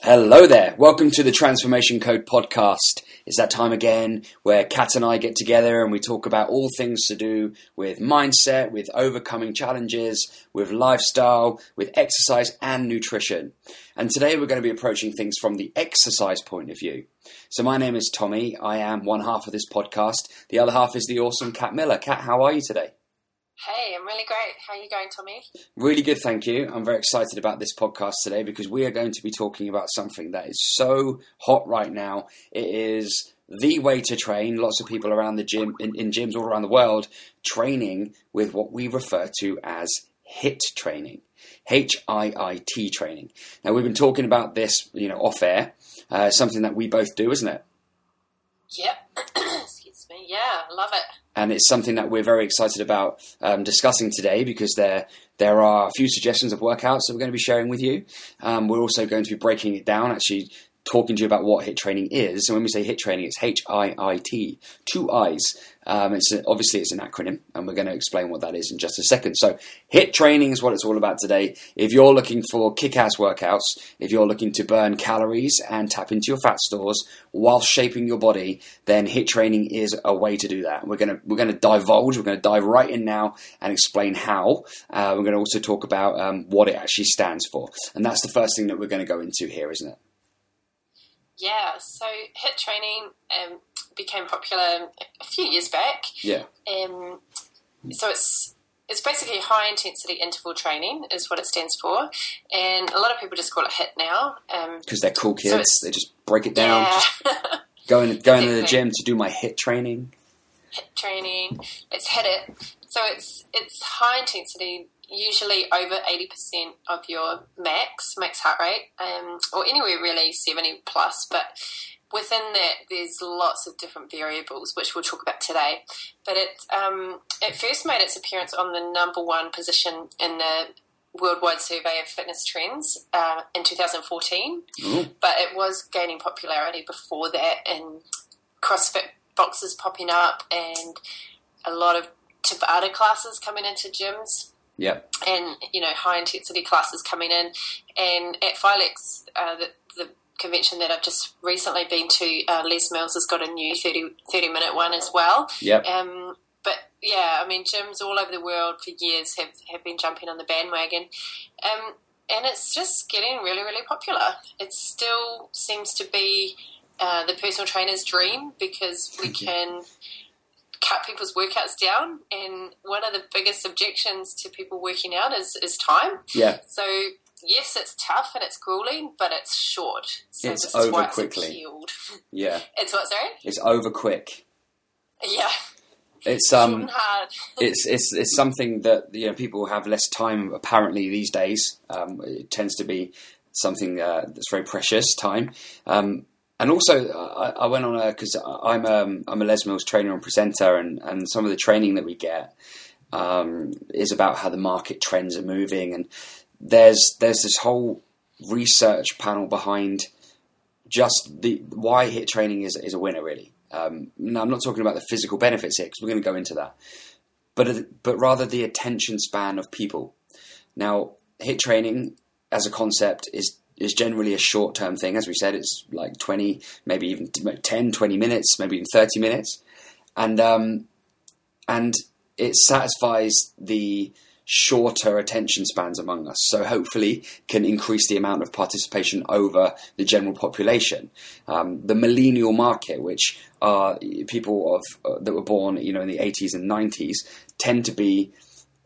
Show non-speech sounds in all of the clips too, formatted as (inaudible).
Hello there. Welcome to the Transformation Code podcast. It's that time again where Kat and I get together and we talk about all things to do with mindset, with overcoming challenges, with lifestyle, with exercise and nutrition. And today we're going to be approaching things from the exercise point of view. So my name is Tommy. I am one half of this podcast. The other half is the awesome Kat Miller. Kat, how are you today? Hey, I'm really great. How are you going, Tommy? Really good, thank you. I'm very excited about this podcast today because we are going to be talking about something that is so hot right now. It is the way to train. Lots of people around the gym, in, in gyms all around the world, training with what we refer to as HIIT training. H I I T training. Now, we've been talking about this, you know, off air, uh, something that we both do, isn't it? Yep. (clears throat) Me. Yeah, love it and it's something that we're very excited about um, discussing today because there there are a few suggestions of workouts that we're going to be sharing with you. Um, we're also going to be breaking it down, actually talking to you about what HIIT training is. And when we say HIIT training, it's H I I T, two I's. Um, it's a, obviously it's an acronym, and we're going to explain what that is in just a second. So, HIIT training is what it's all about today. If you're looking for kick-ass workouts, if you're looking to burn calories and tap into your fat stores while shaping your body, then HIIT training is a way to do that. We're going to we're going to divulge. We're going to dive right in now and explain how. Uh, we're going to also talk about um, what it actually stands for, and that's the first thing that we're going to go into here, isn't it? Yeah, so HIIT training um, became popular a few years back. Yeah. Um, so it's it's basically high intensity interval training is what it stands for, and a lot of people just call it HIIT now because um, they're cool kids. So they just break it down. Yeah. (laughs) going going to the gym to do my HIIT training. HIIT training. It's HIT it. So it's it's high intensity usually over 80% of your max, max heart rate, um, or anywhere really 70 plus, but within that there's lots of different variables, which we'll talk about today. But it, um, it first made its appearance on the number one position in the worldwide survey of fitness trends uh, in 2014, mm. but it was gaining popularity before that, and CrossFit boxes popping up, and a lot of Tabata classes coming into gyms yeah. And, you know, high intensity classes coming in. And at Filex, uh, the, the convention that I've just recently been to, uh, Les Mills has got a new 30, 30 minute one as well. Yep. Um, but yeah, I mean, gyms all over the world for years have, have been jumping on the bandwagon. Um, and it's just getting really, really popular. It still seems to be uh, the personal trainer's dream because we can cut people's workouts down. And one of the biggest objections to people working out is, is time. Yeah. So yes, it's tough and it's grueling, but it's short. So it's over quickly. Yeah. (laughs) It's what, sorry? It's over quick. Yeah. It's um, (laughs) it's it's it's something that you know people have less time apparently these days. Um, it tends to be something uh, that's very precious time. Um, and also, I, I, went on a because I'm um, I'm a Les Mills trainer and presenter, and, and some of the training that we get um, is about how the market trends are moving, and there's there's this whole research panel behind just the why HIIT training is is a winner really. Um, now I'm not talking about the physical benefits here because we're going to go into that, but but rather the attention span of people. Now HIIT training as a concept is is generally a short term thing. As we said, it's like 20, maybe even 10, 20 minutes, maybe even 30 minutes. And, um, and it satisfies the shorter attention spans among us. So hopefully can increase the amount of participation over the general population. Um, the millennial market, which are people of, uh, that were born, you know, in the 80s and 90s, tend to be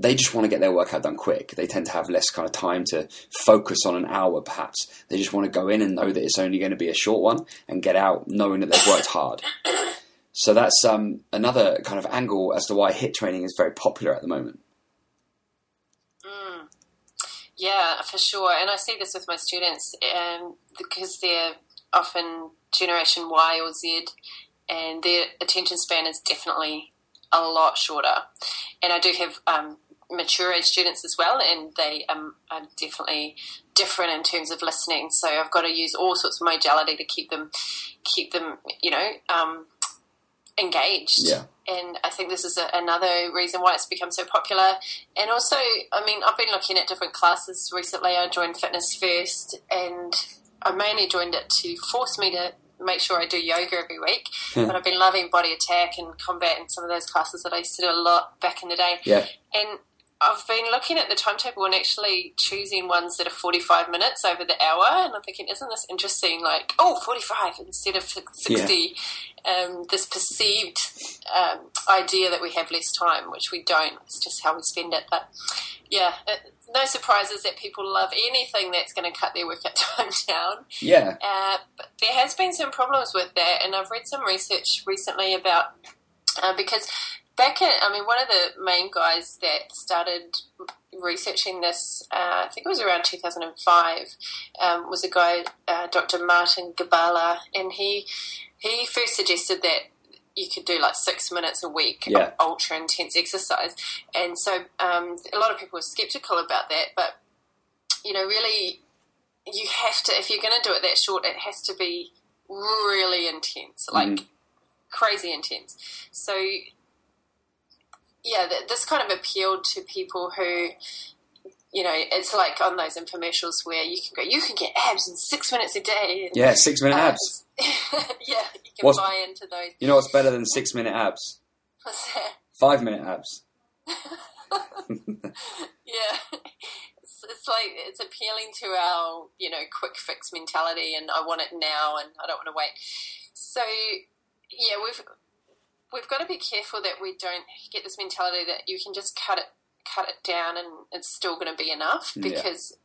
they just want to get their workout done quick. They tend to have less kind of time to focus on an hour, perhaps. They just want to go in and know that it's only going to be a short one and get out knowing that they've worked hard. So that's um, another kind of angle as to why HIIT training is very popular at the moment. Mm. Yeah, for sure. And I see this with my students um, because they're often Generation Y or Z, and their attention span is definitely a lot shorter. And I do have um, mature age students as well, and they um, are definitely different in terms of listening. So I've got to use all sorts of modality to keep them keep them, you know, um, engaged. Yeah. And I think this is a, another reason why it's become so popular. And also, I mean, I've been looking at different classes recently. I joined Fitness First, and I mainly joined it to force me to make sure I do yoga every week. Hmm. but I've been loving body attack and combat and some of those classes that I used to do a lot back in the day. Yeah. And I've been looking at the timetable and actually choosing ones that are 45 minutes over the hour. And I'm thinking, isn't this interesting? Like, oh, 45 instead of 60. Um, this perceived um, idea that we have less time, which we don't. It's just how we spend it. But yeah, it, no surprises that people love anything that's going to cut their workout (laughs) time down. Yeah. Uh, but there has been some problems with that, and I've read some research recently about uh, because back in, I mean, one of the main guys that started researching this, uh, I think it was around 2005, um, was a guy, uh, Dr. Martin Gibala, and he he first suggested that you could do like six minutes a week Yeah. of ultra intense exercise, and so um, a lot of people were skeptical about that, but you know, really, you have to if you're going to do it that short, it has to be really intense, like Mhm. crazy intense. So yeah, th- this kind of appealed to people who, you know, it's like on those infomercials where you can go, you can get abs in six minutes a day. and, (laughs) Yeah, six minute uh, abs. (laughs) yeah, you can What's- buy into those. You know what's better than six minute abs? What's that? Five minute abs. (laughs) Yeah. It's, it's like it's appealing to our, you know, quick fix mentality and I want it now and I don't want to wait. So yeah, we've we've got to be careful that we don't get this mentality that you can just cut it cut it down and it's still going to be enough because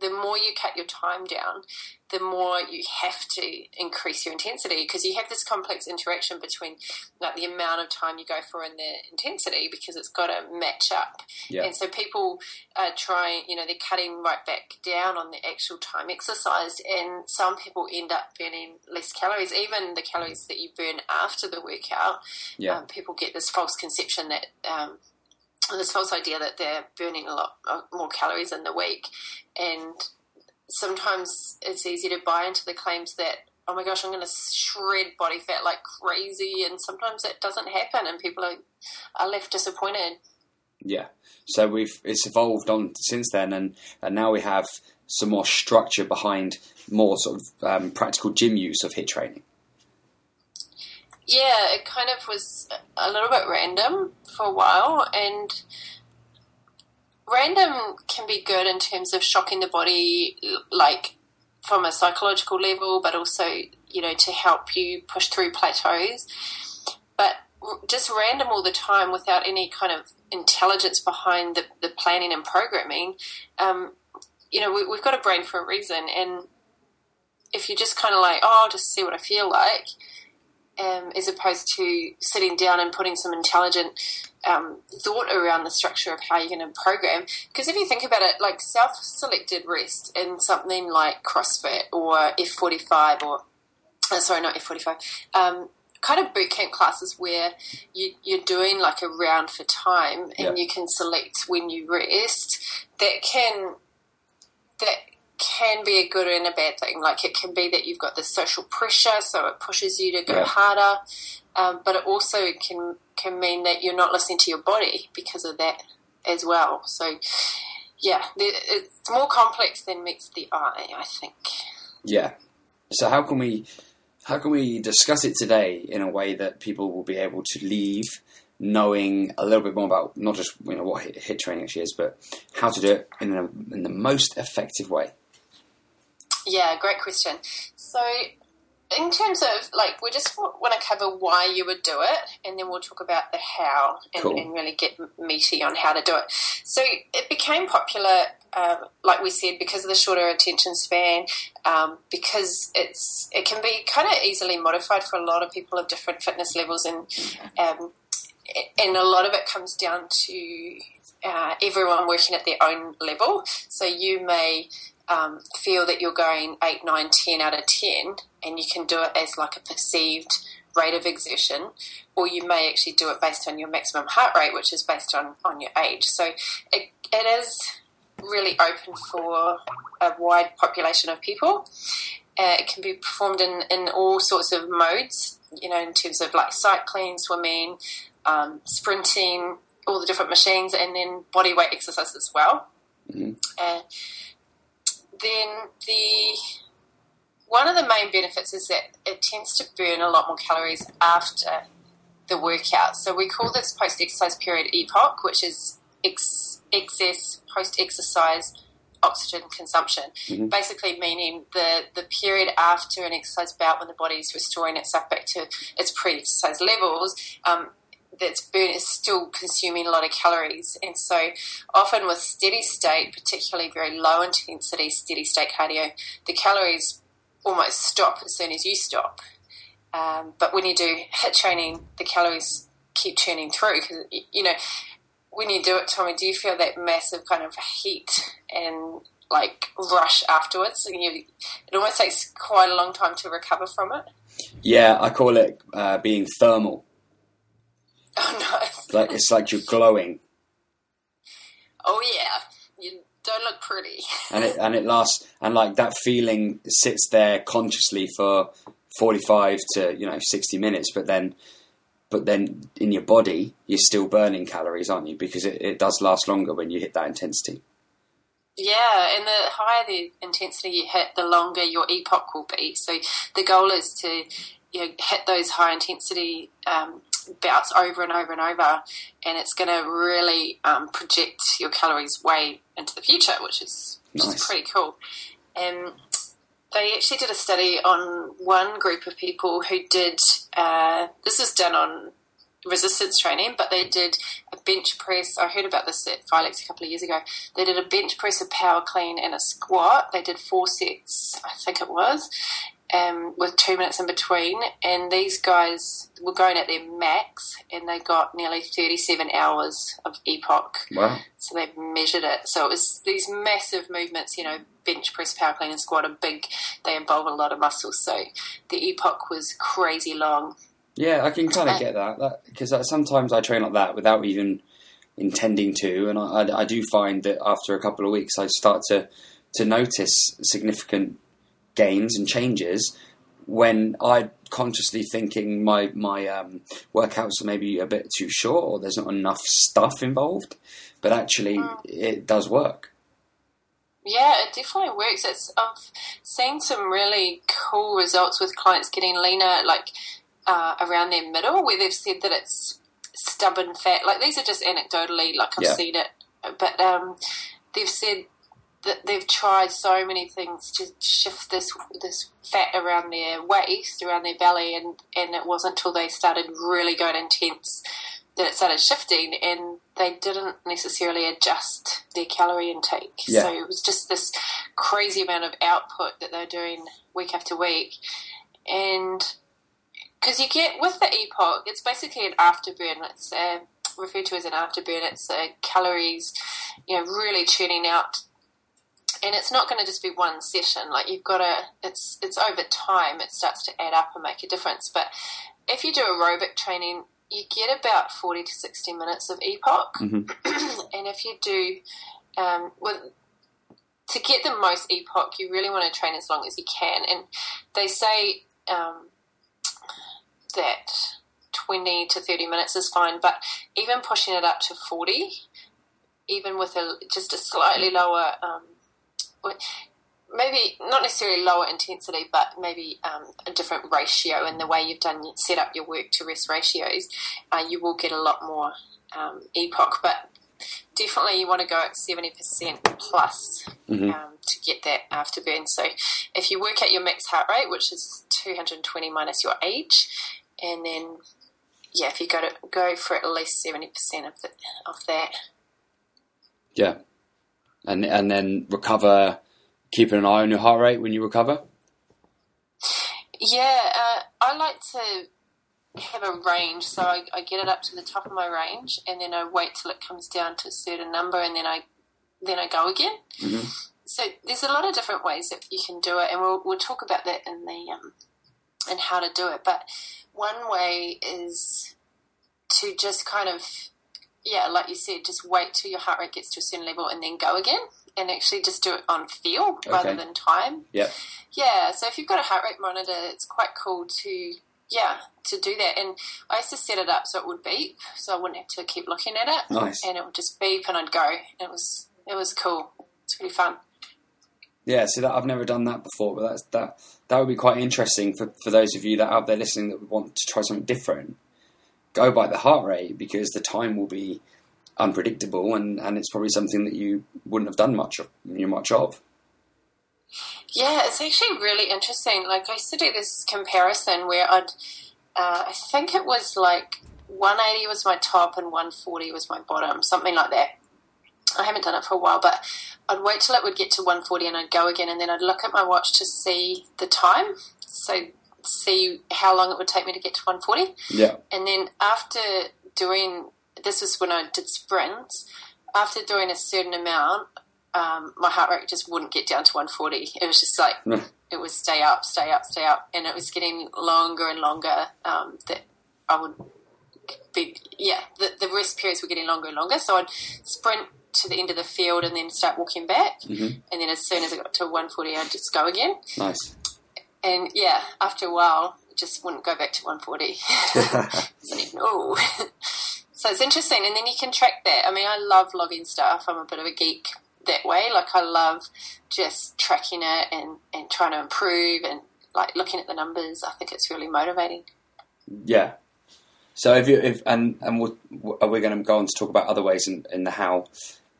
the more you cut your time down, the more you have to increase your intensity because you have this complex interaction between like the amount of time you go for and the intensity because it's got to match up. Yeah. And so people are trying, you know, they're cutting right back down on the actual time exercised, and some people end up burning less calories, even the calories that you burn after the workout. Yeah. Um, people get this false conception that. Um, this false idea that they're burning a lot uh, more calories in the week, and sometimes it's easy to buy into the claims that oh my gosh, I'm going to shred body fat like crazy, and sometimes that doesn't happen, and people are, are left disappointed. Yeah. So we've it's evolved on since then, and, and now we have some more structure behind more sort of um, practical gym use of HIIT training. Yeah, it kind of was a little bit random for a while, and random can be good in terms of shocking the body, like from a psychological level, but also you know to help you push through plateaus. But just random all the time without any kind of intelligence behind the, the planning and programming, um, you know, we, we've got a brain for a reason, and if you're just kind of like, oh, I'll just see what I feel like, um, as opposed to sitting down and putting some intelligent um, thought around the structure of how you're going to program. Because if you think about it, like self-selected rest in something like CrossFit or F45 or uh, sorry, not F45. Um, kind of boot camp classes where you, you're doing like a round for time and you can select when you rest. That can that can be a good and a bad thing. Like it can be that you've got this social pressure, so it pushes you to go Yeah. harder. Um, but it also can can mean that you're not listening to your body because of that as well. So yeah, the- it's more complex than meets the eye. I think. Yeah. So how can we how can we discuss it today in a way that people will be able to leave knowing a little bit more about not just you know what HIIT, HIIT training actually is, but how to do it in, a, in the most effective way? Yeah, great question. So, in terms of like, we just want to cover why you would do it, and then we'll talk about the how and, Cool. and really get meaty on how to do it. So, it became popular, um, like we said, because of the shorter attention span, um, because it's it can be kind of easily modified for a lot of people of different fitness levels, and um, and a lot of it comes down to uh, everyone working at their own level. So you may um, feel that you're going 8, 9, 10 out of 10, and you can do it as like a perceived rate of exertion, or you may actually do it based on your maximum heart rate, which is based on, on your age. So it, it is really open for a wide population of people. Uh, it can be performed in, in all sorts of modes, you know, in terms of like cycling, swimming, um, sprinting, all the different machines, and then body weight exercise as well. Mm-hmm. Uh, then the one of the main benefits is that it tends to burn a lot more calories after the workout. So we call this post-exercise period EPOC, which is ex- excess post-exercise oxygen consumption. Mhm. Basically, meaning the the period after an exercise bout when the body is restoring itself back to its pre-exercise levels. Um, that's burn is still consuming a lot of calories, and so often with steady state, particularly very low intensity steady state cardio, the calories almost stop as soon as you stop. Um, but when you do HIIT training, the calories keep churning through. 'Cause, you know, when you do it, Tommy, do you feel that massive kind of heat and like rush afterwards? And you, it almost takes quite a long time to recover from it. Yeah, I call it uh, being thermal. Oh no! It's like it's like you're glowing, Oh yeah, you don't look pretty. (laughs) and it and it lasts, and like that feeling sits there consciously for forty-five to you know sixty minutes, but then. But then in your body, you're still burning calories, aren't you? Because it, it does last longer when you hit that intensity. Yeah, and the higher the intensity you hit, the longer your EPOC will be. So the goal is to you know, hit those high intensity um, bouts over and over and over, and it's going to really um, project your calories way into the future, which is which Nice. is pretty cool. Um, they actually did a study on one group of people who did uh, this was done on resistance training, but they did a bench press. I heard about this at Filex a couple of years ago. They did a bench press, a power clean, and a squat. They did four sets, I think it was, um, with two minutes in between. And these guys were going at their max, and they got nearly 37 hours of EPOC. Wow. So they've measured it. So it was these massive movements, you know, bench press, power clean, and squat are big. They involve a lot of muscles. So the EPOC was crazy long. Yeah, I can kind of get that, because uh, sometimes I train like that without even intending to, and I, I, I do find that after a couple of weeks I start to to notice significant gains and changes when I consciously thinking my my um, workouts are maybe a bit too short or there's not enough stuff involved, but actually Mm. it does work. Yeah, it definitely works. It's I've seen some really cool results with clients getting leaner, like uh, around their middle, where they've said that it's stubborn fat. Like these are just anecdotally, like I've Yeah. seen it, but um, they've said that they've tried so many things to shift this this fat around their waist, around their belly, and and it wasn't until they started really going intense that it started shifting, and they didn't necessarily adjust their calorie intake. Yeah. So it was just this crazy amount of output that they're doing week after week, and because you get with the EPOC, it's basically an afterburn. It's uh, referred to as an afterburn. It's uh, calories, you know, really churning out and it's not going to just be one session. Like you've got to, it's it's over time. It starts to add up and make a difference. But if you do aerobic training, you get about forty to sixty minutes of EPOC, Mhm. (clears throat) and if you do, um, with to get the most EPOC, you really want to train as long as you can. And they say um, that twenty to thirty minutes is fine, but even pushing it up to forty, even with a just a slightly lower. Um, maybe not necessarily lower intensity, but maybe um, a different ratio in the way you've done set up your work to rest ratios, uh, you will get a lot more um, EPOC. But definitely, you want to go at seventy percent plus Mhm. um, to get that afterburn. So, if you work at your max heart rate, which is two hundred and twenty minus your age, and then yeah, if you go to go for at least seventy percent of the, of that. Yeah, and and then recover, keeping an eye on your heart rate when you recover. Yeah, uh, I like to have a range, so I, I get it up to the top of my range, and then I wait till it comes down to a certain number, and then I then I go again. Mhm. So there's a lot of different ways that you can do it, and we'll we'll talk about that in the um, and how to do it. But one way is to just kind of, yeah, like you said, just wait till your heart rate gets to a certain level and then go again and actually just do it on feel rather than time. Yeah. Yeah. So if you've got a heart rate monitor, it's quite cool to yeah to do that. And I used to set it up so it would beep, so I wouldn't have to keep looking at it. Nice. And it would just beep, and I'd go. It was it was cool. It's really fun. Yeah, see that I've never done that before, but that's that that would be quite interesting for, for those of you that are out there listening that would want to try something different. Go by the heart rate because the time will be unpredictable and, and it's probably something that you wouldn't have done much of much of. Yeah, it's actually really interesting. Like I used to do this comparison where I'd uh, I think it was like 180 was my top and 140 was my bottom, something like that. I haven't done it for a while, but I'd wait till it would get to 140 and I'd go again, and then I'd look at my watch to see the time, so see how long it would take me to get to 140. Yeah. And then after doing this was when I did sprints. After doing a certain amount, um, my heart rate just wouldn't get down to 140. It was just like it was stay up, stay up, stay up, and it was getting longer and longer. Um, that I would be, yeah, the, the rest periods were getting longer and longer. So I'd sprint to the end of the field and then start walking back, Mhm. and then as soon as I got to 140, I'd just go again. Nice. And yeah, after a while, it just wouldn't go back to 140. (laughs) It's like, no. (laughs) so it's interesting, and then you can track that. I mean, I love logging stuff. I'm a bit of a geek that way. Like, I love just tracking it and, and trying to improve and like looking at the numbers. I think it's really motivating. Yeah. So if you if and and we'll, are we going to go on to talk about other ways in, in the how?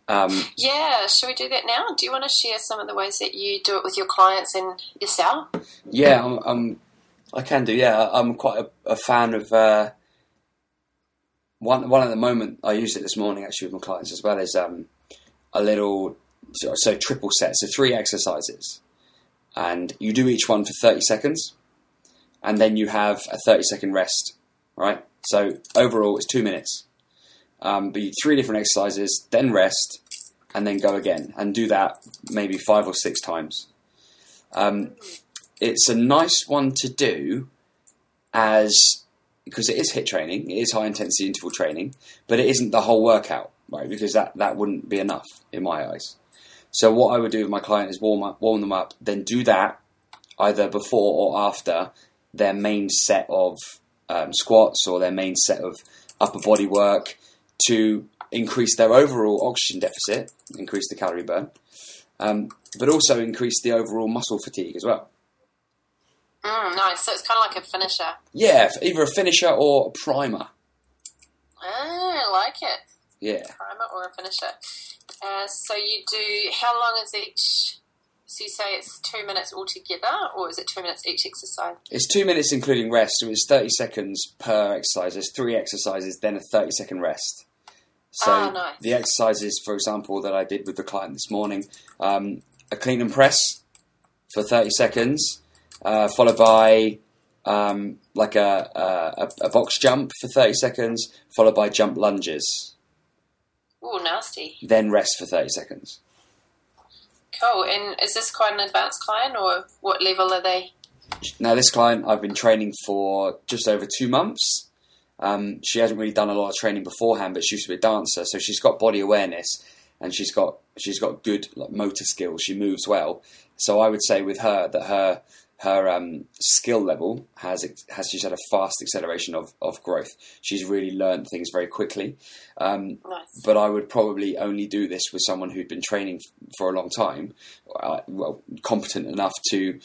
Um, Yeah, should we do that now? Do you want to share some of the ways that you do it with your clients and yourself? yeah, I'm, I'm, I can do. Yeah, I'm quite a, a fan of uh, one. One at the moment, I used it this morning actually with my clients as well. Is um, a little so, so triple set, so three exercises, and you do each one for thirty seconds, and then you have a thirty second rest. Right. So overall, it's two minutes. Um, but three different exercises, then rest, and then go again, and do that maybe five or six times. Um, it's a nice one to do as because it is HIIT training, it is high intensity interval training, but it isn't the whole workout, right? Because that, that wouldn't be enough in my eyes. So what I would do with my client is warm up, warm them up, then do that either before or after their main set of um, squats or their main set of upper body work to increase their overall oxygen deficit, increase the calorie burn, um, but also increase the overall muscle fatigue as well. Mm, nice. So it's kind of like a finisher. Yeah, either a finisher or a primer. Ah, I like it. Yeah. primer or a finisher. Uh, so you do, how long is each? So you say it's two minutes altogether, or is it two minutes each exercise? It's two minutes including rest, so it's 30 seconds per exercise. There's three exercises, then a 30 second rest. So Ah, nice. the exercises, for example, that I did with the client this morning, um, a clean and press for 30 seconds, uh, followed by um, like a, a, a box jump for 30 seconds, followed by jump lunges, Oh, nasty. then rest for 30 seconds. Cool. And is this quite an advanced client, or what level are they? Now, this client I've been training for just over two months. Um, she hasn't really done a lot of training beforehand, but she used to be a dancer, so she's got body awareness and she's got she's got good like, motor skills. She moves well, so I would say with her that her her um, skill level has has she's had a fast acceleration of, of growth. She's really learned things very quickly. Um, Nice. but I would probably only do this with someone who'd been training for a long time, uh, well, competent enough to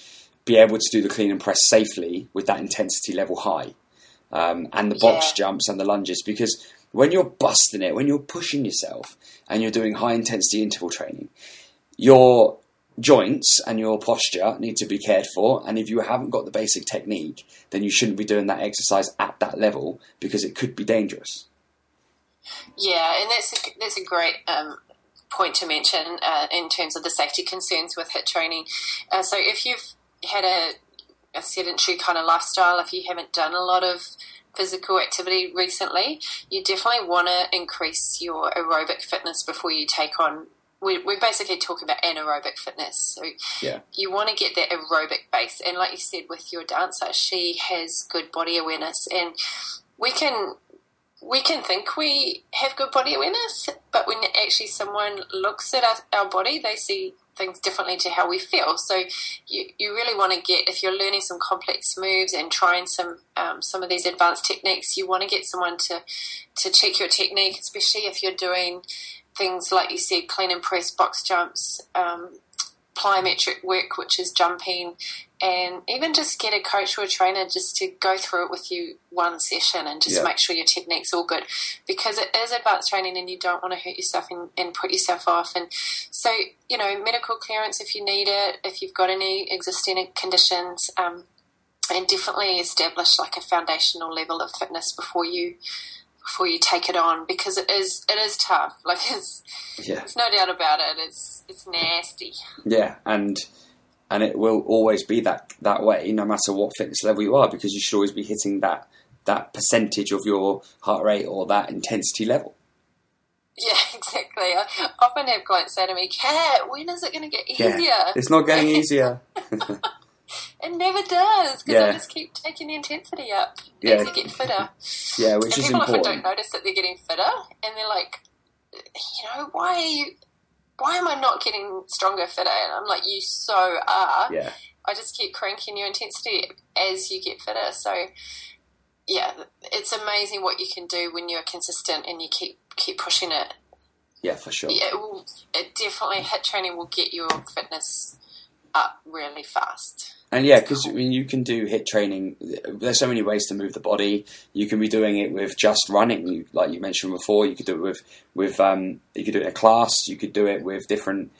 be able to do the clean and press safely with that intensity level high, um, and the box Yeah. jumps and the lunges. Because when you're busting it, when you're pushing yourself, and you're doing high intensity interval training, your joints and your posture need to be cared for. And if you haven't got the basic technique, then you shouldn't be doing that exercise at that level because it could be dangerous. Yeah, and that's a, that's a great um, point to mention uh, in terms of the safety concerns with HIIT training. Uh, so if you've had a, a sedentary kind of lifestyle, if you haven't done a lot of physical activity recently, you definitely want to increase your aerobic fitness before you take on we, we basically talk about anaerobic fitness. So yeah. you want to get that aerobic base. And like you said with your dancer, she has good body awareness. And we can we can think we have good body awareness, but when actually someone looks at our, our body, they see things differently to how we feel. So you, you really want to get if you're learning some complex moves and trying some um, some of these advanced techniques, you want to get someone to to check your technique, especially if you're doing things like you said, clean and press, box jumps, um, plyometric work, which is jumping, and even just get a coach or a trainer just to go through it with you one session and just Yeah. make sure your technique's all good because it is advanced training and you don't want to hurt yourself and, and put yourself off. And so, you know, medical clearance if you need it, if you've got any existing conditions, um, and definitely establish like a foundational level of fitness before you before you take it on because it is it is tough. (laughs) Like it's Yeah. there's no doubt about it. It's it's nasty. Yeah, and and it will always be that that way, no matter what fitness level you are, because you should always be hitting that that percentage of your heart rate or that intensity level. Yeah, (laughs) exactly. I often have clients say to me, "Kat, when is it going to get easier?" Yeah, it's not getting (laughs) easier. It never does because Yeah. I just keep taking the intensity up Yeah. as you get fitter. yeah, which and is people often don't notice that they're getting fitter, and they're like, you know, why are you? Why am I not getting stronger, fitter? And I'm like, you so are. Yeah, I just keep cranking your intensity as you get fitter. So, yeah, it's amazing what you can do when you're consistent and you keep keep pushing it. yeah, for sure. Yeah, it, will, it definitely HIIT training will get your fitness up really fast. And yeah, because I mean, you can do HIIT training. There's so many ways to move the body. You can be doing it with just running, you, like you mentioned before. You could do it with with um, you could do it in a class. You could do it with different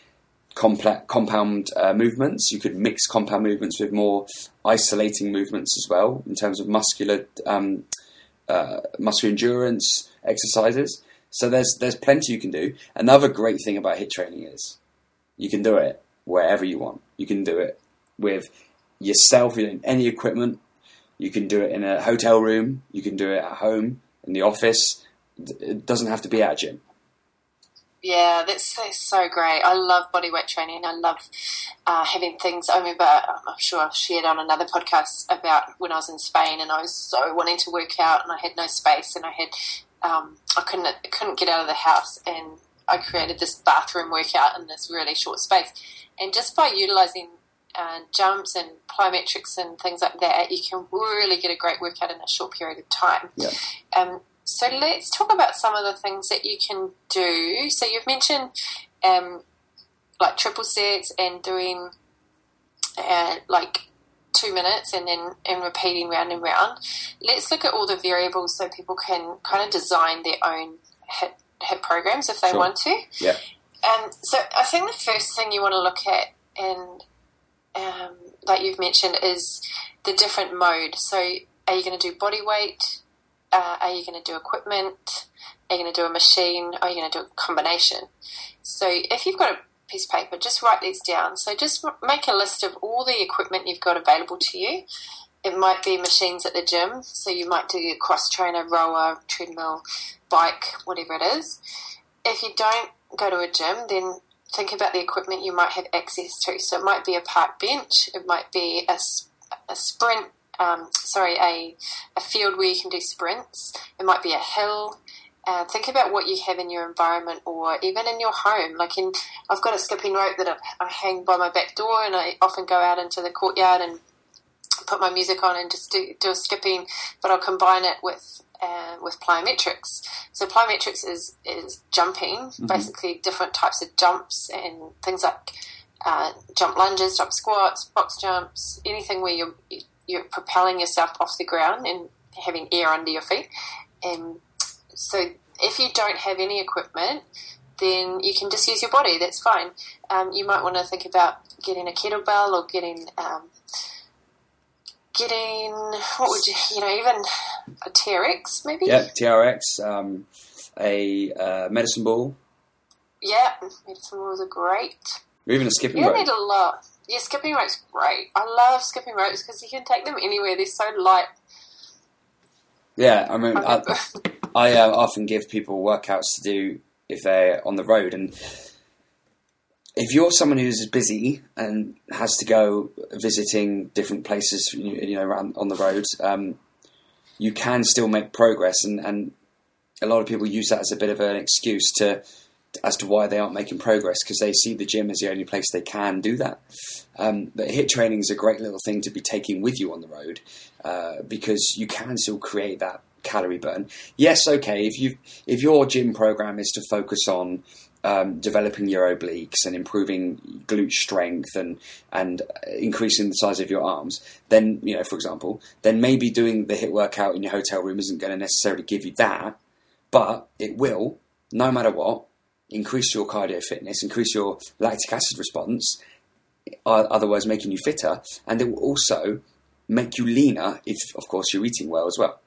complex compound uh, movements. You could mix compound movements with more isolating movements as well in terms of muscular um, uh, endurance exercises. So there's there's plenty you can do. Another great thing about HIIT training is you can do it wherever you want. You can do it with yourself in any equipment. You can do it in a hotel room. You can do it at home, in the office. It doesn't have to be at a gym. Yeah, that's, that's so great. I love bodyweight training. I love uh, having things. I remember, I'm sure I've shared on another podcast about when I was in Spain and I was so wanting to work out and I had no space and I had um, I couldn't I couldn't get out of the house and I created this bathroom workout in this really short space. And just by utilizing uh, jumps and plyometrics and things like that, you can really get a great workout in a short period of time. Yeah. Um, so let's talk about some of the things that you can do. So you've mentioned um, like triple sets and doing uh, like two minutes and then and repeating round and round. Let's look at all the variables so people can kind of design their own HIIT, HIIT programs if they Sure. want to. Yeah. Um, so I think the first thing you want to look at and um, like you've mentioned is the different mode. So are you going to do body weight? Uh, are you going to do equipment? Are you going to do a machine? Are you going to do a combination? So if you've got a piece of paper, just write these down. So just make a list of all the equipment you've got available to you. It might be machines at the gym, so you might do a cross trainer, rower, treadmill, bike, whatever it is. If you don't go to a gym, then think about the equipment you might have access to. So it might be a park bench, it might be a, a sprint, um, sorry, a, a field where you can do sprints, it might be a hill. Uh, think about what you have in your environment or even in your home. Like in, I've got a skipping rope that I, I hang by my back door, and I often go out into the courtyard and put my music on and just do, do a skipping, but I'll combine it with uh, with plyometrics. So plyometrics is is jumping, basically different types of jumps and things like uh, jump lunges, jump squats, box jumps, anything where you're you're propelling yourself off the ground and having air under your feet. And so if you don't have any equipment, then you can just use your body. That's fine. Um, you might want to think about getting a kettlebell or getting um, getting what would you you know even a TRX maybe. Yeah, TRX, um, a uh, medicine ball, Yeah, medicine balls are great. or even a skipping You rope. need a lot. Yeah, skipping rope's great. I love skipping ropes because you can take them anywhere. They're so light. Yeah, I mean, I, I, I uh, often give people workouts to do if they're on the road, and if you're someone who's busy and has to go visiting different places, you know, around on the road, um, you can still make progress, and, and a lot of people use that as a bit of an excuse to as to why they aren't making progress because they see the gym as the only place they can do that. Um, but HIIT training is a great little thing to be taking with you on the road uh, because you can still create that calorie burn. Yes, okay, if you if your gym program is to focus on um, developing your obliques and improving glute strength and and increasing the size of your arms, then you know, for example, then maybe doing the HIIT workout in your hotel room isn't going to necessarily give you that, but it will, no matter what, increase your cardio fitness, increase your lactic acid response, otherwise making you fitter, and it will also make you leaner if, of course, you're eating well as well.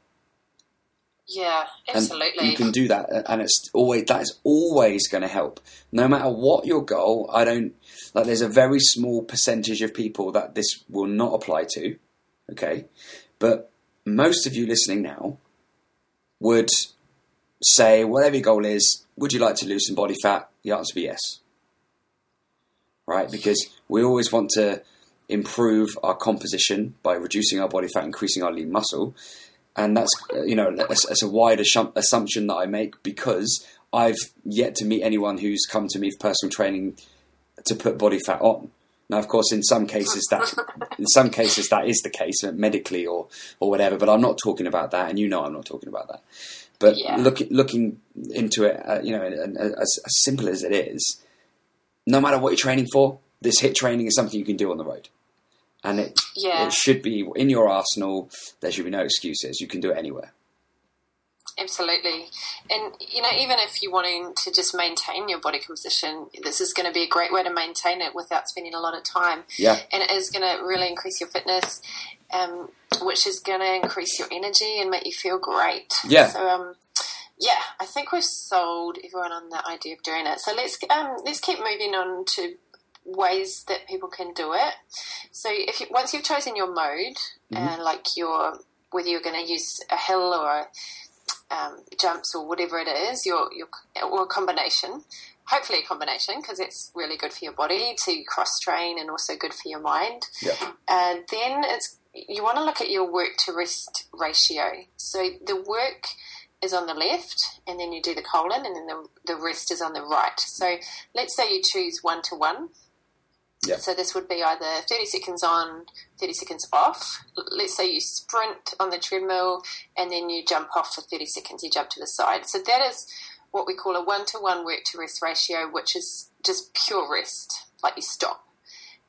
Yeah, absolutely. And you can do that, uh, and it's always that is always going to help, no matter what your goal. I don't like. There's a very small percentage of people that this will not apply to. Okay, but most of you listening now would say, whatever your goal is, would you like to lose some body fat? The answer would be yes. Right? Because we always want to improve our composition by reducing our body fat, increasing our lean muscle. And that's, you know, that's, a wide assumption that I make because I've yet to meet anyone who's come to me for personal training to put body fat on. Now, of course, in some cases that (laughs) in some cases that is the case medically or or whatever. But I'm not talking about that, and you know I'm not talking about that. But yeah. look, looking into it, uh, you know, and, and as, as, simple as it is, no matter what you're training for, this HIIT training is something you can do on the road, and it yeah. it should be in your arsenal. There should be no excuses. You can do it anywhere. Absolutely, and you know, even if you're wanting to just maintain your body composition, this is going to be a great way to maintain it without spending a lot of time. Yeah, and it is going to really increase your fitness um, which is going to increase your energy and make you feel great. Yeah. So, um, yeah, I think we've sold everyone on the idea of doing it. So let's um, let's keep moving on to ways that people can do it. So if you, once you've chosen your mode, mm-hmm. and like your whether you're going to use a hill or um, jumps or whatever it is, your your or a combination. Hopefully, a combination because it's really good for your body to cross train and also good for your mind. Yeah. And then it's you want to look at your work to rest ratio. So the work is on the left, and then you do the colon, and then the, the rest is on the right. So let's say you choose one to one. Yep. So this would be either 30 seconds on, 30 seconds off. Let's say you sprint on the treadmill and then you jump off for 30 seconds, you jump to the side. So that is what we call a one to one work to rest ratio, which is just pure rest, like you stop.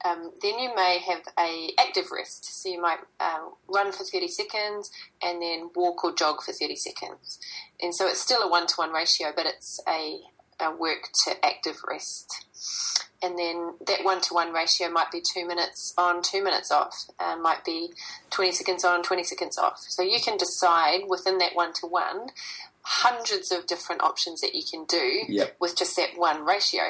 Um, then you may have a active rest. So you might uh, run for 30 seconds and then walk or jog for 30 seconds. And so it's still a one to one ratio, but it's a, a work to active rest. And then that one to one ratio might be two minutes on, two minutes off, uh, might be 20 seconds on, 20 seconds off. So you can decide within that one to one hundreds of different options that you can do yep. with just that one ratio.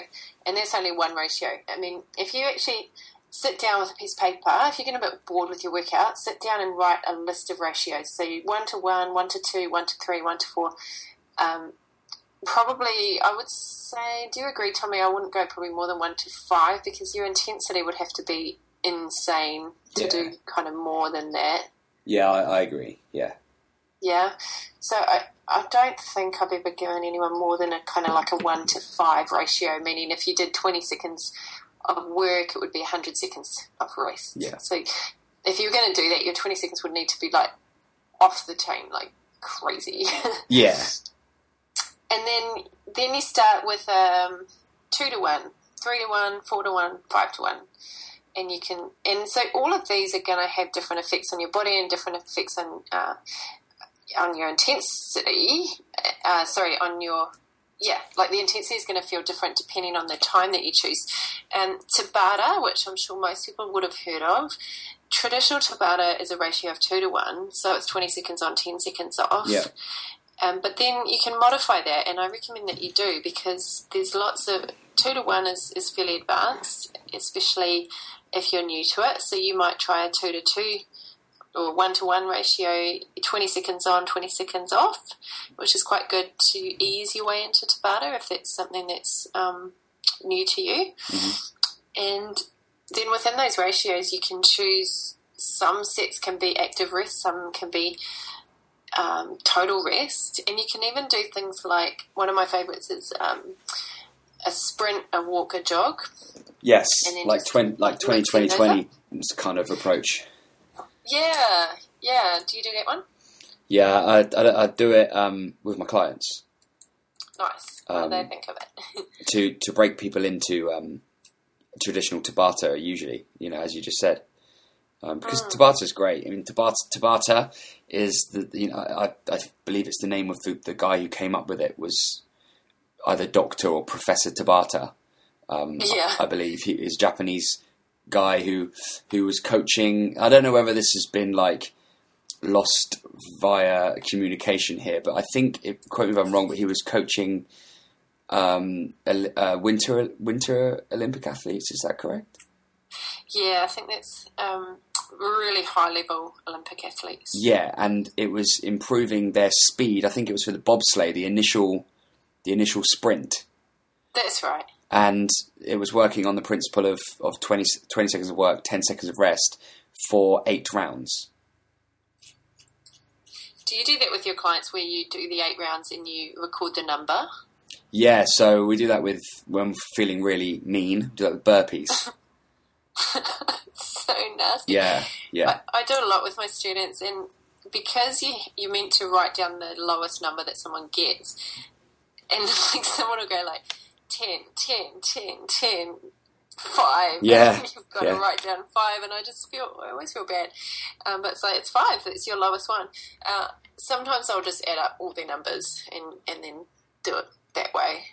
And there's only one ratio. I mean, if you actually sit down with a piece of paper, if you're getting a bit bored with your workout, sit down and write a list of ratios. So one to one, one to two, one to three, one to four. Um, probably, I would say, do you agree, Tommy? I wouldn't go probably more than one to five because your intensity would have to be insane to yeah. do kind of more than that. Yeah, I, I agree. Yeah. Yeah. So I, I don't think I've ever given anyone more than a kind of like a one to five ratio, meaning if you did 20 seconds of work, it would be 100 seconds of rest. Yeah. So if you were going to do that, your 20 seconds would need to be like off the chain, like crazy. (laughs) yeah. And then then you start with um, two to one, three to one, four to one, five to one and you can and so all of these are going to have different effects on your body and different effects on uh, on your intensity, uh, sorry, on your yeah, like the intensity is going to feel different depending on the time that you choose. And Tabata, which I'm sure most people would have heard of, traditional Tabata is a ratio of two to one, so it's 20 seconds on, 10 seconds off. Yeah. Um, but then you can modify that, and I recommend that you do because there's lots of two to one is, is fairly advanced, especially if you're new to it. So you might try a two to two or one to one ratio, 20 seconds on, 20 seconds off, which is quite good to ease your way into Tabata if that's something that's um, new to you. Mm-hmm. And then within those ratios, you can choose some sets can be active rest, some can be um, total rest, and you can even do things like one of my favorites is um, a sprint, a walk, a jog. Yes, like 20, like 20, 20, 20 kind of approach. Yeah, yeah. Do you do that one? Yeah, I, I, I do it um, with my clients. Nice. What do they um, think of it? (laughs) to to break people into um, traditional Tabata, usually, you know, as you just said. Um, because mm. Tabata is great. I mean, Tabata, Tabata is the you know I, I believe it's the name of the, the guy who came up with it was either Doctor or Professor Tabata. Um, yeah. I, I, believe he is Japanese guy who who was coaching. I don't know whether this has been like lost via communication here, but I think it, quote me if I'm wrong, but he was coaching um, uh, winter winter Olympic athletes. Is that correct? Yeah, I think that's um, really high level Olympic athletes. Yeah, and it was improving their speed. I think it was for the bobsleigh, the initial the initial sprint. That's right. And it was working on the principle of, of 20, 20 seconds of work, 10 seconds of rest for eight rounds. Do you do that with your clients where you do the eight rounds and you record the number? Yeah, so we do that with when we're feeling really mean, do that with burpees. (laughs) (laughs) so nasty. Yeah, yeah. I, I, do it a lot with my students, and because you you're meant to write down the lowest number that someone gets, and (laughs) like someone will go like 10, 10, 10, 10, 5. Yeah. (laughs) you've got yeah. to write down 5, and I just feel, I always feel bad. Um, but it's like, it's 5, it's your lowest one. Uh, sometimes I'll just add up all their numbers and, and then do it that way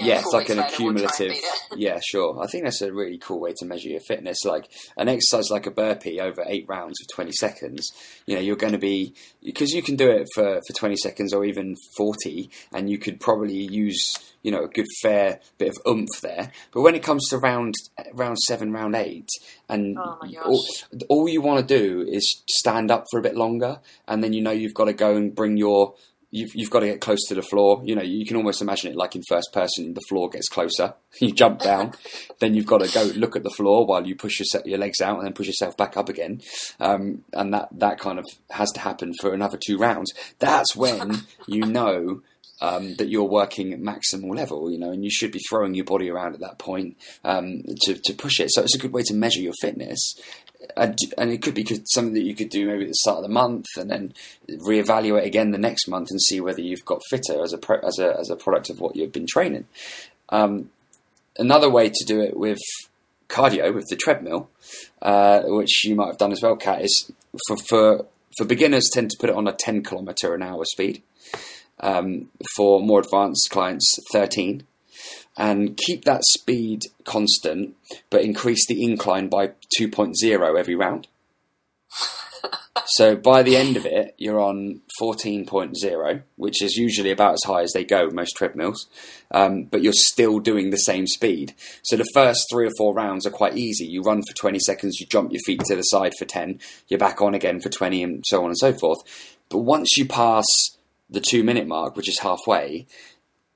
yeah, it's like an accumulative. We'll (laughs) yeah, sure. I think that's a really cool way to measure your fitness. Like an exercise like a burpee over eight rounds of 20 seconds, you know, you're going to be, because you can do it for, for 20 seconds or even 40, and you could probably use, you know, a good fair bit of oomph there. But when it comes to round, round seven, round eight, and oh all, all you want to do is stand up for a bit longer, and then you know you've got to go and bring your you've you've got to get close to the floor. You know, you can almost imagine it like in first person. The floor gets closer. (laughs) You jump down, (laughs) then you've got to go look at the floor while you push your your legs out and then push yourself back up again. Um, and that that kind of has to happen for another two rounds. That's when (laughs) you know. Um, that you're working at maximal level, you know, and you should be throwing your body around at that point um, to, to push it. So it's a good way to measure your fitness and, it could be something that you could do maybe at the start of the month, and then reevaluate again the next month and see whether you've got fitter as a pro, as a as a product of what you've been training. Um, another way to do it with cardio with the treadmill, uh, which you might have done as well, Kat, is for for for beginners tend to put it on a ten kilometer an hour speed. Um, for more advanced clients, thirteen and keep that speed constant, but increase the incline by 2.0 every round. (laughs) so by the end of it, you're on 14.0, which is usually about as high as they go, most treadmills, um, but you're still doing the same speed. So the first three or four rounds are quite easy. You run for 20 seconds, you jump your feet to the side for 10, you're back on again for 20, and so on and so forth. But once you pass the two minute mark, which is halfway,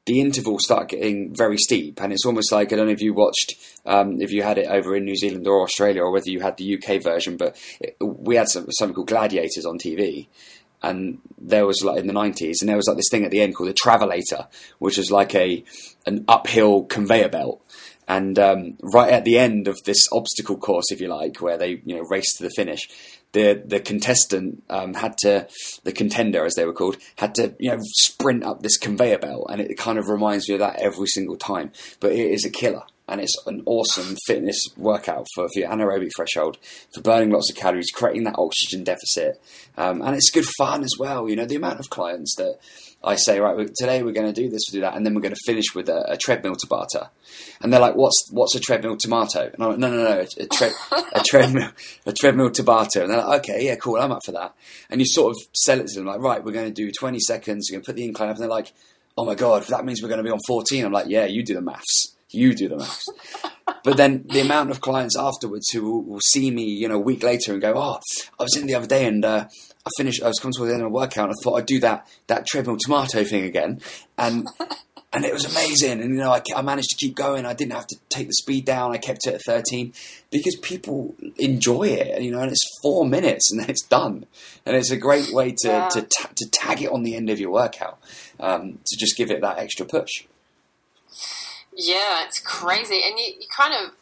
the intervals start getting very steep, and it's almost like I don't know if you watched, um, if you had it over in New Zealand or Australia, or whether you had the UK version, but it, we had some, something called Gladiators on TV, and there was like in the nineties, and there was like this thing at the end called the Travelator, which was like a an uphill conveyor belt, and um, right at the end of this obstacle course, if you like, where they you know race to the finish, the the contestant um, had to the contender as they were called had to you know sprint up this conveyor belt. And it kind of reminds me of that every single time. But it is a killer and it's an awesome fitness workout for, for your anaerobic threshold for burning lots of calories creating that oxygen deficit um, and it's good fun as well you know the amount of clients that I say, right, today we're going to do this, we'll do that, and then we're going to finish with a, a treadmill Tabata. And they're like, what's what's a treadmill tomato? And I'm like, no, no, no, a, a, tre- a (laughs) treadmill, a treadmill Tabata. And they're like, okay, yeah, cool, I'm up for that. And you sort of sell it to them, like, right, we're going to do 20 seconds, you're going to put the incline up, and they're like, oh my god, that means we're going to be on 14. I'm like, yeah, you do the maths, you do the maths. but then the amount of clients afterwards who will, will, see me, you know, a week later and go, oh, I was in the other day and uh, I finished. I was coming towards the end of the workout. and I thought I'd do that that treadmill tomato thing again, and (laughs) and it was amazing. And you know, I, I, managed to keep going. I didn't have to take the speed down. I kept it at 13 because people enjoy it. You know, and it's four minutes and then it's done. And it's a great way to yeah. to, ta- to tag it on the end of your workout um, to just give it that extra push. Yeah, it's crazy, and you, you kind of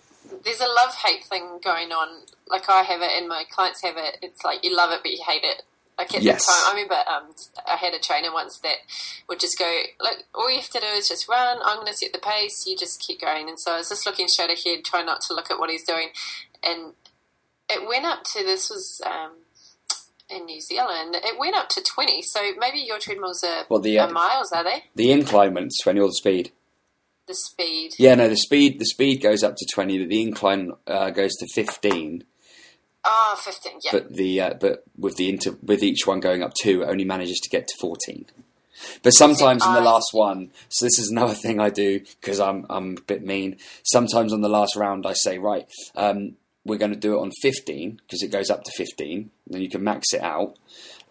there's a love hate thing going on. Like I have it, and my clients have it. It's like you love it, but you hate it. Like at yes. the time, I remember um, I had a trainer once that would just go, "Look, all you have to do is just run. I'm going to set the pace. You just keep going." And so I was just looking straight ahead, trying not to look at what he's doing. And it went up to this was um, in New Zealand. It went up to 20. So maybe your treadmills are, well, the, uh, are miles, are they? The incline went 20 or the speed the speed. Yeah, no, the speed the speed goes up to twenty, but the incline uh, goes to fifteen. Ah, oh, 15, yeah. But the uh, but with the inter- with each one going up two, it only manages to get to fourteen. But sometimes in the last one, so this is another thing I do because I'm I'm a bit mean. Sometimes on the last round, I say, right, um, we're going to do it on 15 because it goes up to 15, then you can max it out.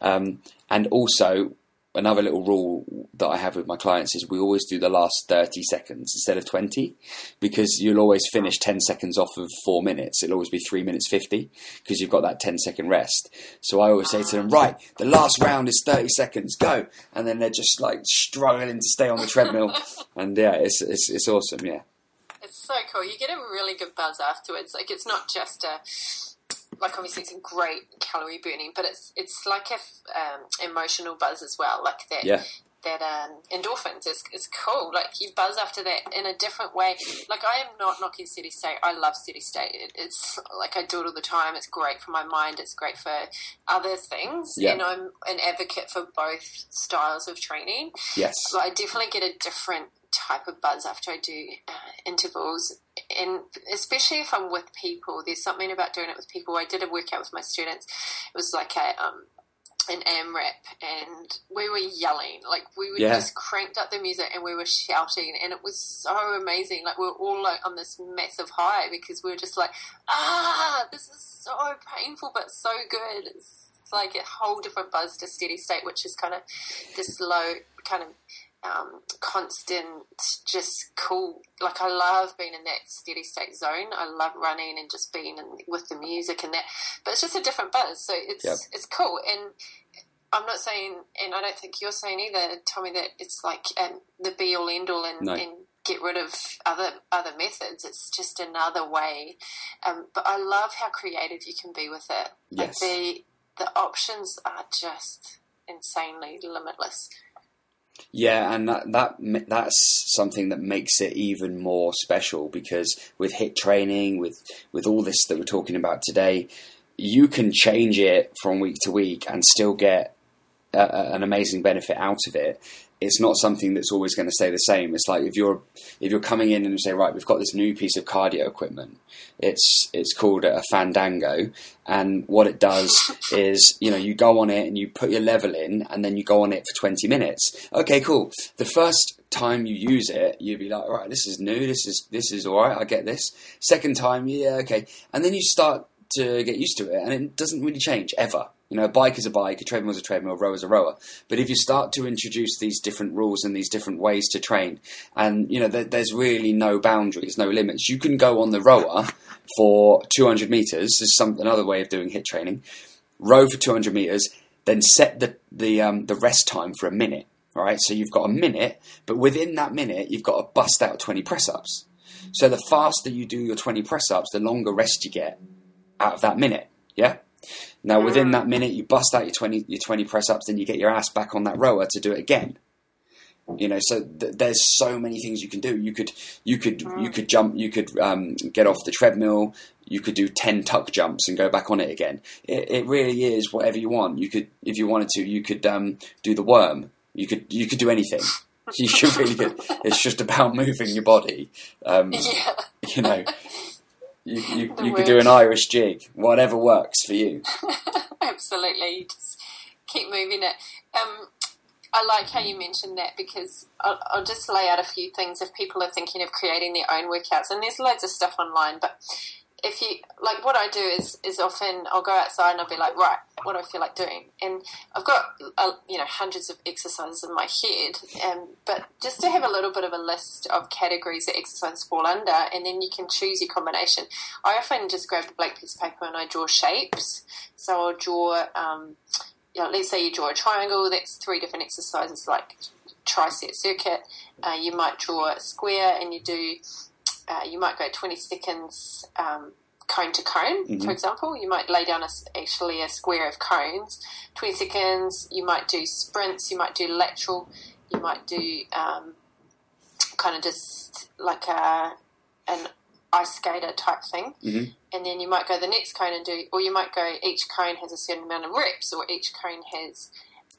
Um, and also, another little rule that I have with my clients is we always do the last 30 seconds instead of 20 because you'll always finish 10 seconds off of four minutes. It'll always be three minutes 50 because you've got that 10 second rest. So I always say to them, right, the last round is 30 seconds, go. And then they're just like struggling to stay on the treadmill. (laughs) and yeah, it's, it's, it's awesome. Yeah. It's so cool. You get a really good buzz afterwards. Like it's not just a, like obviously it's a great calorie burning, but it's it's like a um, emotional buzz as well. Like that yeah. that um, endorphins is is cool. Like you buzz after that in a different way. Like I am not knocking steady state. I love steady state. It, it's like I do it all the time. It's great for my mind. It's great for other things. Yeah. And I'm an advocate for both styles of training. Yes. But I definitely get a different type of buzz after I do uh, intervals, and especially if I'm with people. There's something about doing it with people. I did a workout with my students. It was like a um, an AMRAP, and we were yelling, like we were yeah. just cranked up the music and we were shouting, and it was so amazing. Like we were all like on this massive high because we were just like, ah, this is so painful but so good. It's like a whole different buzz to steady state, which is kind of this low kind of um, constant, just cool. Like I love being in that steady state zone. I love running and just being in, with the music and that. But it's just a different buzz, so it's yep. it's cool. And I'm not saying, and I don't think you're saying either, Tommy, that it's like um, the be all end all and, no. and get rid of other other methods. It's just another way. Um, but I love how creative you can be with it. Yes. Like the the options are just insanely limitless. Yeah, and that, that that's something that makes it even more special because with HIIT training, with with all this that we're talking about today, you can change it from week to week and still get a, an amazing benefit out of it it's not something that's always going to stay the same. It's like if you're if you're coming in and you say, right, we've got this new piece of cardio equipment. It's it's called a Fandango, and what it does is you know you go on it and you put your level in, and then you go on it for twenty minutes. Okay, cool. The first time you use it, you'd be like, all right, this is new. This is this is all right. I get this. Second time, yeah, okay, and then you start to get used to it, and it doesn't really change ever. You know, a bike is a bike, a treadmill is a treadmill, a rower is a rower. But if you start to introduce these different rules and these different ways to train, and you know, there, there's really no boundaries, no limits. You can go on the rower for 200 meters. This is some another way of doing HIIT training. Row for 200 meters, then set the the um, the rest time for a minute. All right, so you've got a minute, but within that minute, you've got to bust out 20 press ups. So the faster you do your 20 press ups, the longer rest you get out of that minute. Yeah. Now, within that minute, you bust out your 20, your 20 press ups, then you get your ass back on that rower to do it again. You know, so th- there's so many things you can do. You could, you could, you could jump. You could um, get off the treadmill. You could do ten tuck jumps and go back on it again. It, it really is whatever you want. You could, if you wanted to, you could um, do the worm. You could, you could do anything. (laughs) You could really good. It's just about moving your body. Um, (laughs) yeah. You know, you, you, (laughs) you could do an Irish jig, whatever works for you. (laughs) Absolutely, just keep moving it. Um, I like how you mentioned that because I'll, I'll, just lay out a few things if people are thinking of creating their own workouts. And there's loads of stuff online, but if you like what I do is is often I'll go outside and I'll be like right what do I feel like doing? And I've got uh, you know hundreds of exercises in my head and but just to have a little bit of a list of categories that exercises fall under and then you can choose your combination. I often just grab a blank piece of paper and I draw shapes. So I'll draw um, you know, let's say you draw a triangle that's three different exercises like tricep circuit. Uh, you might draw a square and you do uh, you might go 20 seconds um, cone to cone, mm-hmm. for example. You might lay down a, actually a square of cones, 20 seconds. You might do sprints, you might do lateral, you might do um, kind of just like a, an ice skater type thing. Mm-hmm. And then you might go the next cone and do, or you might go each cone has a certain amount of reps, or each cone has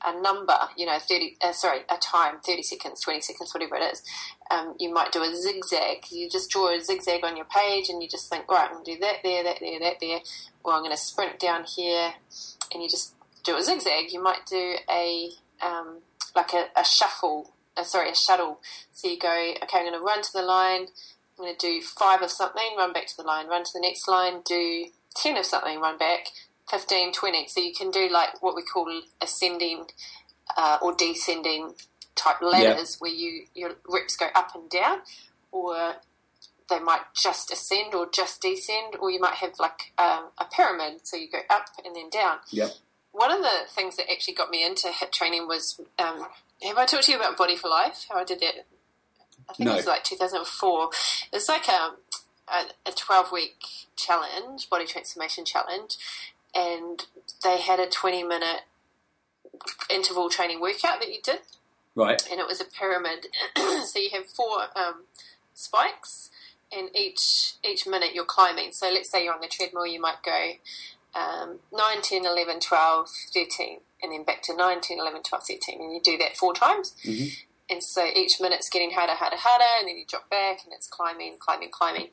a number, you know, 30, uh, sorry, a time, 30 seconds, 20 seconds, whatever it is, um, you might do a zigzag. You just draw a zigzag on your page and you just think, right, I'm going to do that there, that there, that there, or I'm going to sprint down here, and you just do a zigzag. You might do a, um, like a, a shuffle, uh, sorry, a shuttle. So you go, okay, I'm going to run to the line, I'm going to do five of something, run back to the line, run to the next line, do 10 of something, run back, 15, 20. So you can do like what we call ascending uh, or descending type ladders where you your reps go up and down, or they might just ascend or just descend, or you might have like um, a pyramid, so you go up and then down. Yep. One of the things that actually got me into HIIT training was um, have I talked to you about Body for Life? How I did that? I think no. it was like 2004. It's like a, a 12 week challenge, body transformation challenge, and they had a 20 minute interval training workout that you did. Right. And it was a pyramid. (clears throat) so you have four um, spikes, and each each minute you're climbing. So let's say you're on the treadmill, you might go um, 9, 10, 11, 12, 13, and then back to 9, 10, 11, 12, 13. And you do that four times. Mm-hmm. And so each minute's getting harder, harder, harder, and then you drop back and it's climbing, climbing, climbing.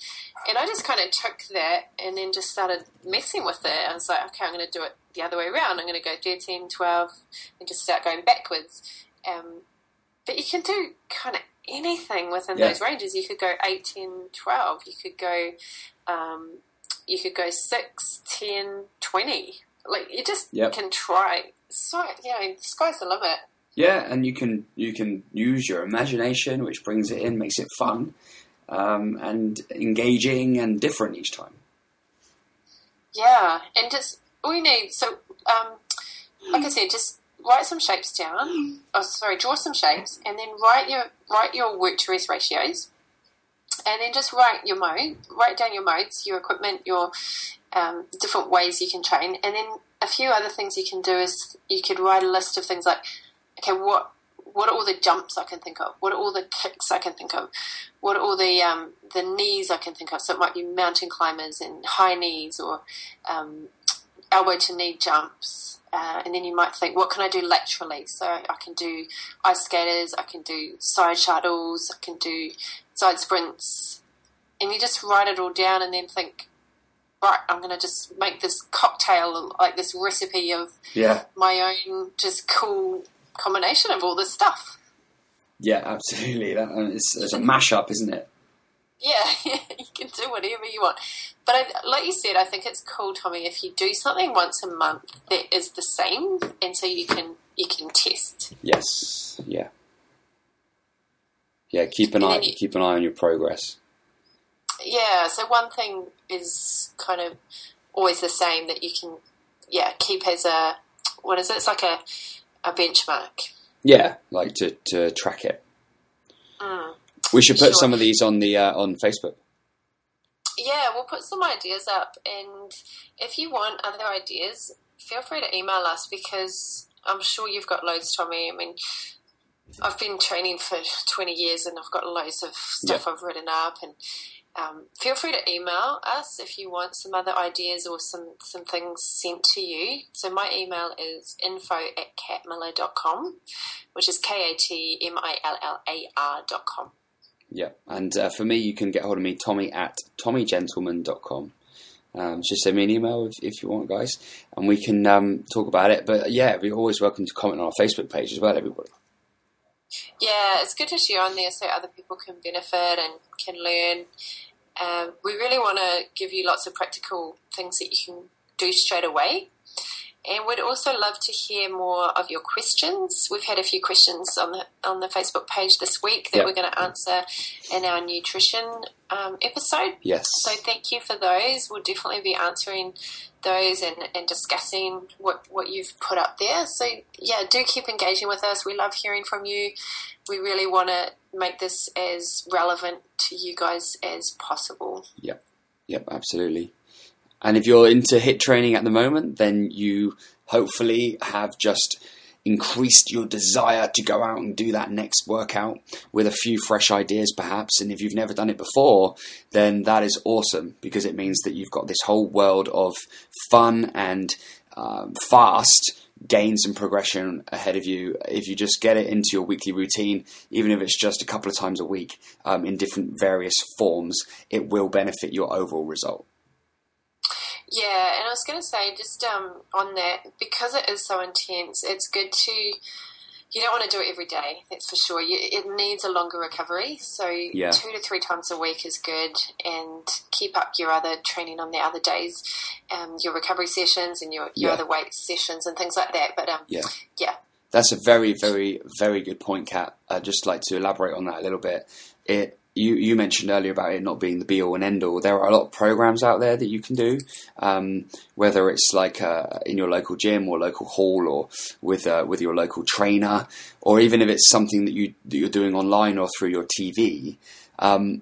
And I just kind of took that and then just started messing with it. I was like, okay, I'm going to do it the other way around. I'm going to go 13, 12, and just start going backwards. Um, but you can do kind of anything within yeah. those ranges. You could go 18, 12. You could go, um, you could go 6, 10, 20. Like, you just yep. can try. So, yeah, the sky's the limit. Yeah, and you can you can use your imagination, which brings it in, makes it fun, um, and engaging and different each time. Yeah, and just all you need. So, um, like I said, just write some shapes down. Oh, sorry, draw some shapes, and then write your write your work to rest ratios, and then just write your mode. Write down your modes, your equipment, your um, different ways you can train, and then a few other things you can do is you could write a list of things like okay, what what are all the jumps I can think of? What are all the kicks I can think of? What are all the um, the knees I can think of? So it might be mountain climbers and high knees or um, elbow to knee jumps. Uh, and then you might think, what can I do laterally? So I can do ice skaters, I can do side shuttles, I can do side sprints. And you just write it all down and then think, right, I'm going to just make this cocktail, like this recipe of yeah. my own just cool combination of all this stuff. Yeah, absolutely. That, it's, it's a mashup, isn't it? (laughs) Yeah, you can do whatever you want. But I, like you said, I think it's cool, Tommy, if you do something once a month that is the same, and so you can you can test. Yes. Yeah. Yeah. Keep an eye. You, keep an eye on your progress. Yeah. So one thing is kind of always the same that you can, yeah, keep as a what is it? It's like a a benchmark. Yeah, like to, to track it. Mm, we should put sure. some of these on the uh, on Facebook. Yeah, we'll put some ideas up, and if you want other ideas, feel free to email us because I'm sure you've got loads, Tommy. I mean, I've been training for 20 years, and I've got loads of stuff yeah. I've written up, and um, feel free to email us if you want some other ideas or some, some things sent to you. So my email is info at katmillar.com, which is K-A-T-M-I-L-L-A-R dot com. Yeah, and uh, for me, you can get hold of me, Tommy at tommygentleman.com. Um, just send me an email if, if you want, guys, and we can um, talk about it. But yeah, you're always welcome to comment on our Facebook page as well, everybody. Yeah, it's good to share on there so other people can benefit and can learn Um, we really want to give you lots of practical things that you can do straight away. And we'd also love to hear more of your questions. We've had a few questions on the on the Facebook page this week that Yep. we're going to answer in our nutrition um, episode. Yes. So thank you for those. We'll definitely be answering those and, and discussing what, what you've put up there. So yeah, do keep engaging with us. We love hearing from you. We really want to make this as relevant to you guys as possible. Yep, yep, absolutely. And if you're into HIIT training at the moment, then you hopefully have just increased your desire to go out and do that next workout with a few fresh ideas, perhaps. And if you've never done it before, then that is awesome because it means that you've got this whole world of fun and um, fast gains and progression ahead of you if you just get it into your weekly routine, even if it's just a couple of times a week um, in different various forms, it will benefit your overall result. Yeah, and I was going to say just um, on that because it is so intense, it's good to. You don't want to do it every day, that's for sure. You, it needs a longer recovery, so Yeah. two to three times a week is good, and keep up your other training on the other days, um, your recovery sessions and your, your Yeah. other weight sessions and things like that. But um, Yeah. yeah, That's a very, very, very good point, Kat. I'd just like to elaborate on that a little bit. It you, you mentioned earlier about it not being the be all and end all. There are a lot of programs out there that you can do, um, whether it's like uh, in your local gym or local hall or with uh, with your local trainer, or even if it's something that you that you're doing online or through your TV. Um,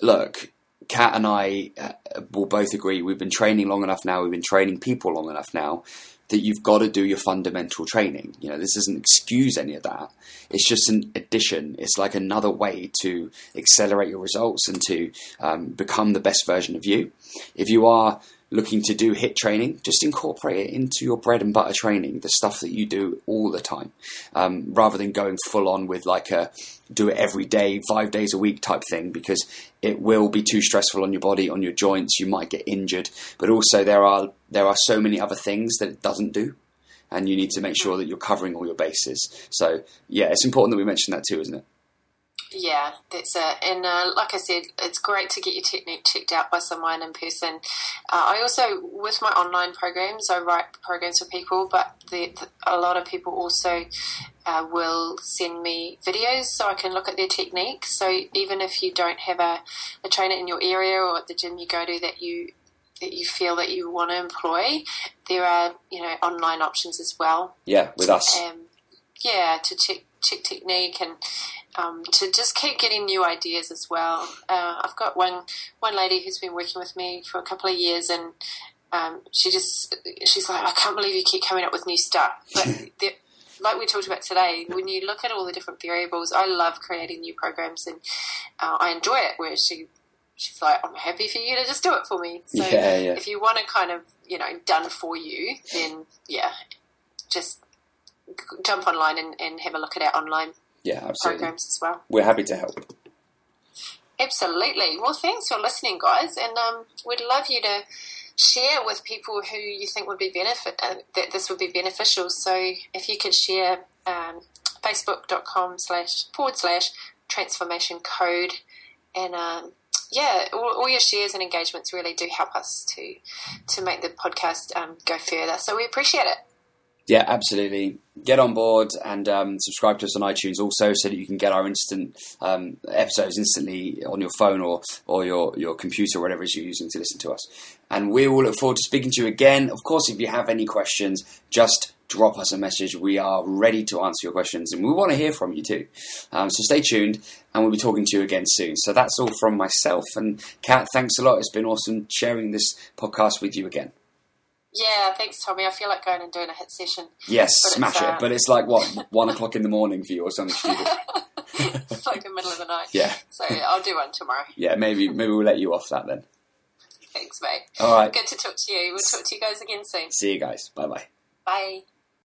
look, Kat and I uh, will both agree we've been training long enough now. We've been training people long enough now that you've got to do your fundamental training. You know, this doesn't excuse any of that. It's just an addition. It's like another way to accelerate your results and to um, become the best version of you. If you are looking to do HIIT training, just incorporate it into your bread and butter training, the stuff that you do all the time, um, rather than going full on with like a do it every day, five days a week type thing, because it will be too stressful on your body, on your joints. You might get injured, but also there are there are so many other things that it doesn't do, and you need to make sure that you're covering all your bases. So yeah, it's important that we mention that too, isn't it? Yeah, that's it. And uh, like I said, it's great to get your technique checked out by someone in person. Uh, I also, with my online programs, I write programs for people, but the, the, a lot of people also uh, will send me videos so I can look at their technique. So even if you don't have a, a trainer in your area or at the gym you go to that you that you feel that you want to employ, there are you know online options as well Yeah, with us. um, yeah, to check check technique and um, to just keep getting new ideas as well. Uh, I've got one one lady who's been working with me for a couple of years, and um, she just she's like, I can't believe you keep coming up with new stuff. But (laughs) the- like we talked about today, when you look at all the different variables, I love creating new programs, and uh, I enjoy it. Where she she's like, I'm happy for you to just do it for me. So Yeah, yeah. if you want to kind of you know done for you, then yeah, just jump online and, and have a look at our online Yeah, absolutely. programs as well. We're happy to help. Absolutely. Well, thanks for listening, guys, and um, we'd love you to share with people who you think would be benefit uh, that this would be beneficial. So if you could share um, facebook.com slash forward slash transformation code and um, yeah, all, all your shares and engagements really do help us to to make the podcast um, go further. So we appreciate it. Yeah, absolutely. Get on board and um, subscribe to us on iTunes also, so that you can get our instant um, episodes instantly on your phone or or your your computer, whatever it is you're using to listen to us. And we will look forward to speaking to you again. Of course, if you have any questions, just drop us a message. We are ready to answer your questions, and we want to hear from you too. Um, so stay tuned, and we'll be talking to you again soon. So that's all from myself and Kat. Thanks a lot. It's been awesome sharing this podcast with you again. Yeah, thanks, Tommy. I feel like going and doing a HIIT session. Yes, But smash uh, it. But it's like what one o'clock in the morning for you or something stupid. (laughs) it's like the middle of the night. Yeah, So I'll do one tomorrow. yeah. Maybe maybe we'll let you off that then. Thanks, mate. All right. Good to talk to you. We'll talk to you guys again soon. See you guys. Bye bye. Bye.